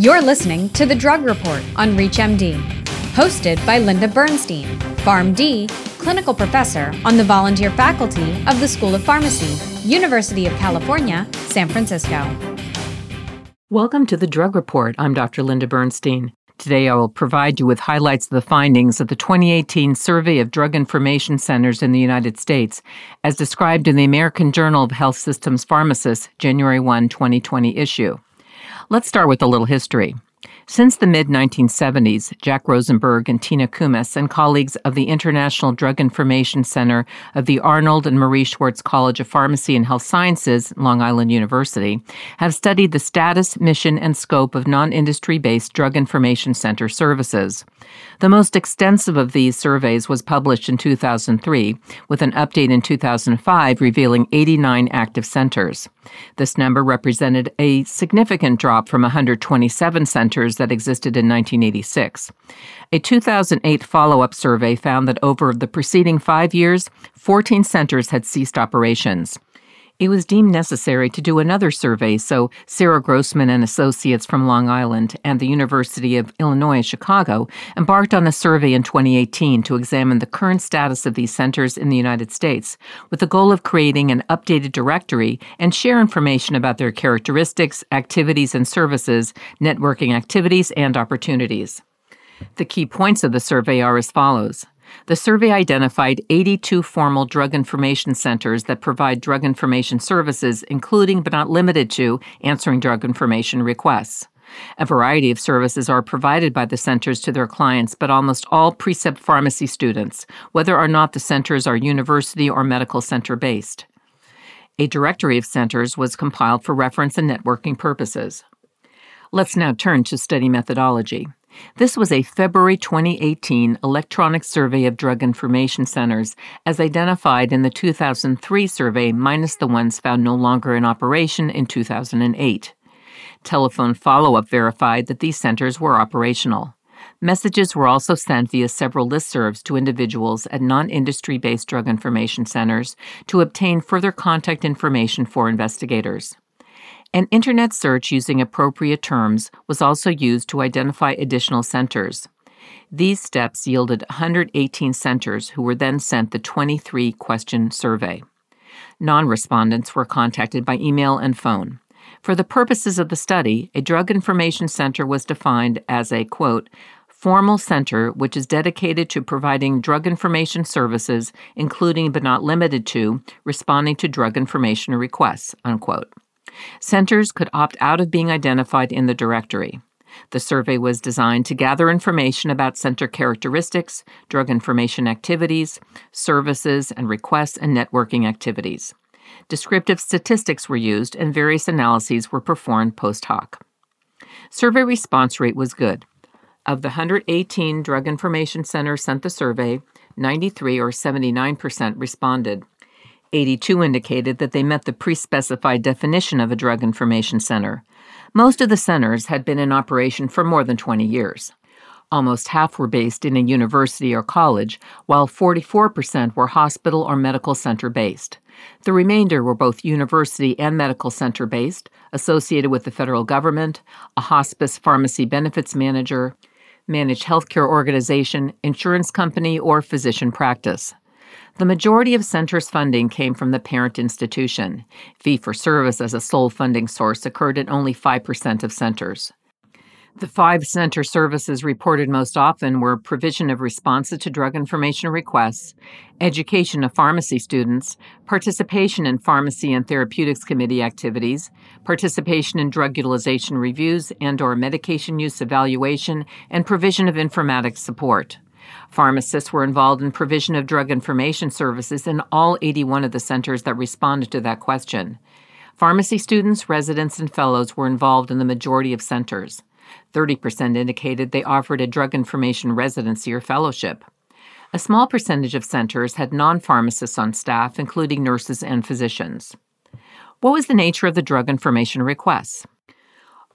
You're listening to The Drug Report on ReachMD, hosted by Linda Bernstein, PharmD, clinical professor on the volunteer faculty of the School of Pharmacy, University of California, San Francisco. Welcome to The Drug Report. I'm Dr. Linda Bernstein. Today, I will provide you with highlights of the findings of the 2018 Survey of Drug Information Centers in the United States, as described in the American Journal of Health Systems Pharmacists, January 1, 2020 issue. Let's start with a little history. Since the mid 1970s, Jack Rosenberg and Tina Koumis and colleagues of the International Drug Information Center of the Arnold and Marie Schwartz College of Pharmacy and Health Sciences, Long Island University, have studied the status, mission, and scope of non industry based drug information center services. The most extensive of these surveys was published in 2003, with an update in 2005 revealing 89 active centers. This number represented a significant drop from 127 centers that existed in 1986. A 2008 follow up survey found that over the preceding five years, 14 centers had ceased operations. It was deemed necessary to do another survey, so Sarah Grossman and Associates from Long Island and the University of Illinois Chicago embarked on a survey in 2018 to examine the current status of these centers in the United States, with the goal of creating an updated directory and share information about their characteristics, activities and services, networking activities, and opportunities. The key points of the survey are as follows. The survey identified 82 formal drug information centers that provide drug information services, including but not limited to answering drug information requests. A variety of services are provided by the centers to their clients, but almost all precept pharmacy students, whether or not the centers are university or medical center based. A directory of centers was compiled for reference and networking purposes. Let's now turn to study methodology. This was a February 2018 electronic survey of drug information centers, as identified in the 2003 survey, minus the ones found no longer in operation in 2008. Telephone follow up verified that these centers were operational. Messages were also sent via several listservs to individuals at non industry based drug information centers to obtain further contact information for investigators. An internet search using appropriate terms was also used to identify additional centers. These steps yielded 118 centers who were then sent the 23 question survey. Non respondents were contacted by email and phone. For the purposes of the study, a drug information center was defined as a quote, formal center which is dedicated to providing drug information services, including but not limited to responding to drug information requests, unquote. Centers could opt out of being identified in the directory. The survey was designed to gather information about center characteristics, drug information activities, services and requests, and networking activities. Descriptive statistics were used, and various analyses were performed post hoc. Survey response rate was good. Of the 118 drug information centers sent the survey, 93 or 79% responded. 82 indicated that they met the pre specified definition of a drug information center. Most of the centers had been in operation for more than 20 years. Almost half were based in a university or college, while 44% were hospital or medical center based. The remainder were both university and medical center based, associated with the federal government, a hospice pharmacy benefits manager, managed healthcare organization, insurance company, or physician practice. The majority of centers' funding came from the parent institution. Fee for service as a sole funding source occurred in only 5% of centers. The five center services reported most often were provision of responses to drug information requests, education of pharmacy students, participation in pharmacy and therapeutics committee activities, participation in drug utilization reviews and or medication use evaluation, and provision of informatics support. Pharmacists were involved in provision of drug information services in all 81 of the centers that responded to that question. Pharmacy students, residents, and fellows were involved in the majority of centers. 30% indicated they offered a drug information residency or fellowship. A small percentage of centers had non pharmacists on staff, including nurses and physicians. What was the nature of the drug information requests?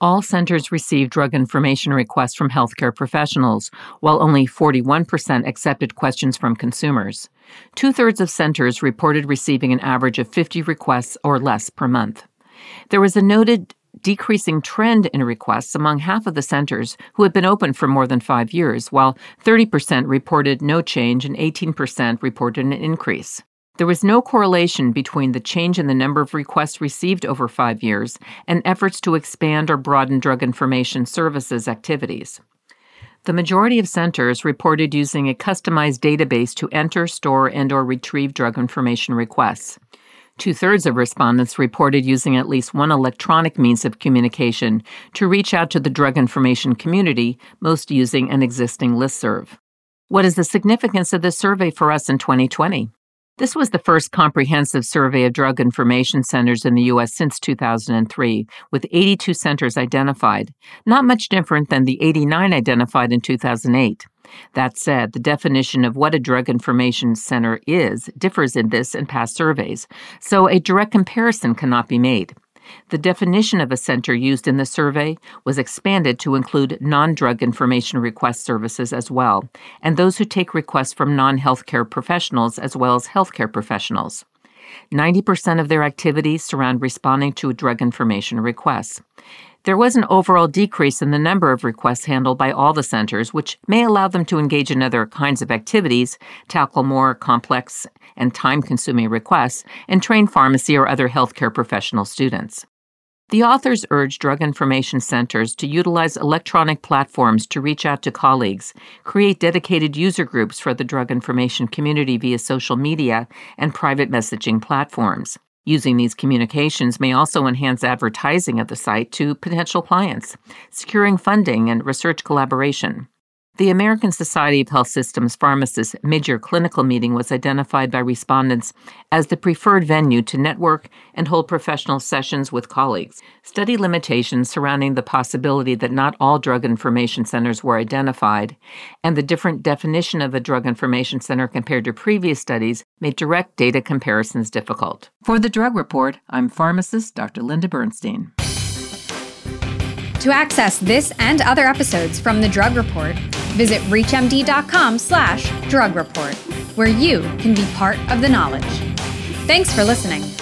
All centers received drug information requests from healthcare professionals, while only 41% accepted questions from consumers. Two thirds of centers reported receiving an average of 50 requests or less per month. There was a noted decreasing trend in requests among half of the centers who had been open for more than five years, while 30% reported no change and 18% reported an increase. There was no correlation between the change in the number of requests received over five years and efforts to expand or broaden drug information services activities. The majority of centers reported using a customized database to enter, store, and or retrieve drug information requests. Two-thirds of respondents reported using at least one electronic means of communication to reach out to the drug information community, most using an existing listserv. What is the significance of this survey for us in 2020? This was the first comprehensive survey of drug information centers in the U.S. since 2003, with 82 centers identified, not much different than the 89 identified in 2008. That said, the definition of what a drug information center is differs in this and past surveys, so a direct comparison cannot be made. The definition of a center used in the survey was expanded to include non drug information request services as well, and those who take requests from non healthcare professionals as well as healthcare professionals. 90% of their activities surround responding to drug information requests. There was an overall decrease in the number of requests handled by all the centers, which may allow them to engage in other kinds of activities, tackle more complex and time consuming requests, and train pharmacy or other healthcare professional students. The authors urge drug information centers to utilize electronic platforms to reach out to colleagues, create dedicated user groups for the drug information community via social media and private messaging platforms. Using these communications may also enhance advertising of the site to potential clients, securing funding and research collaboration. The American Society of Health Systems Pharmacists mid-year clinical meeting was identified by respondents as the preferred venue to network and hold professional sessions with colleagues. Study limitations surrounding the possibility that not all drug information centers were identified and the different definition of a drug information center compared to previous studies made direct data comparisons difficult. For the Drug Report, I'm pharmacist Dr. Linda Bernstein. To access this and other episodes from the Drug Report, visit reachmd.com slash drug report, where you can be part of the knowledge. Thanks for listening.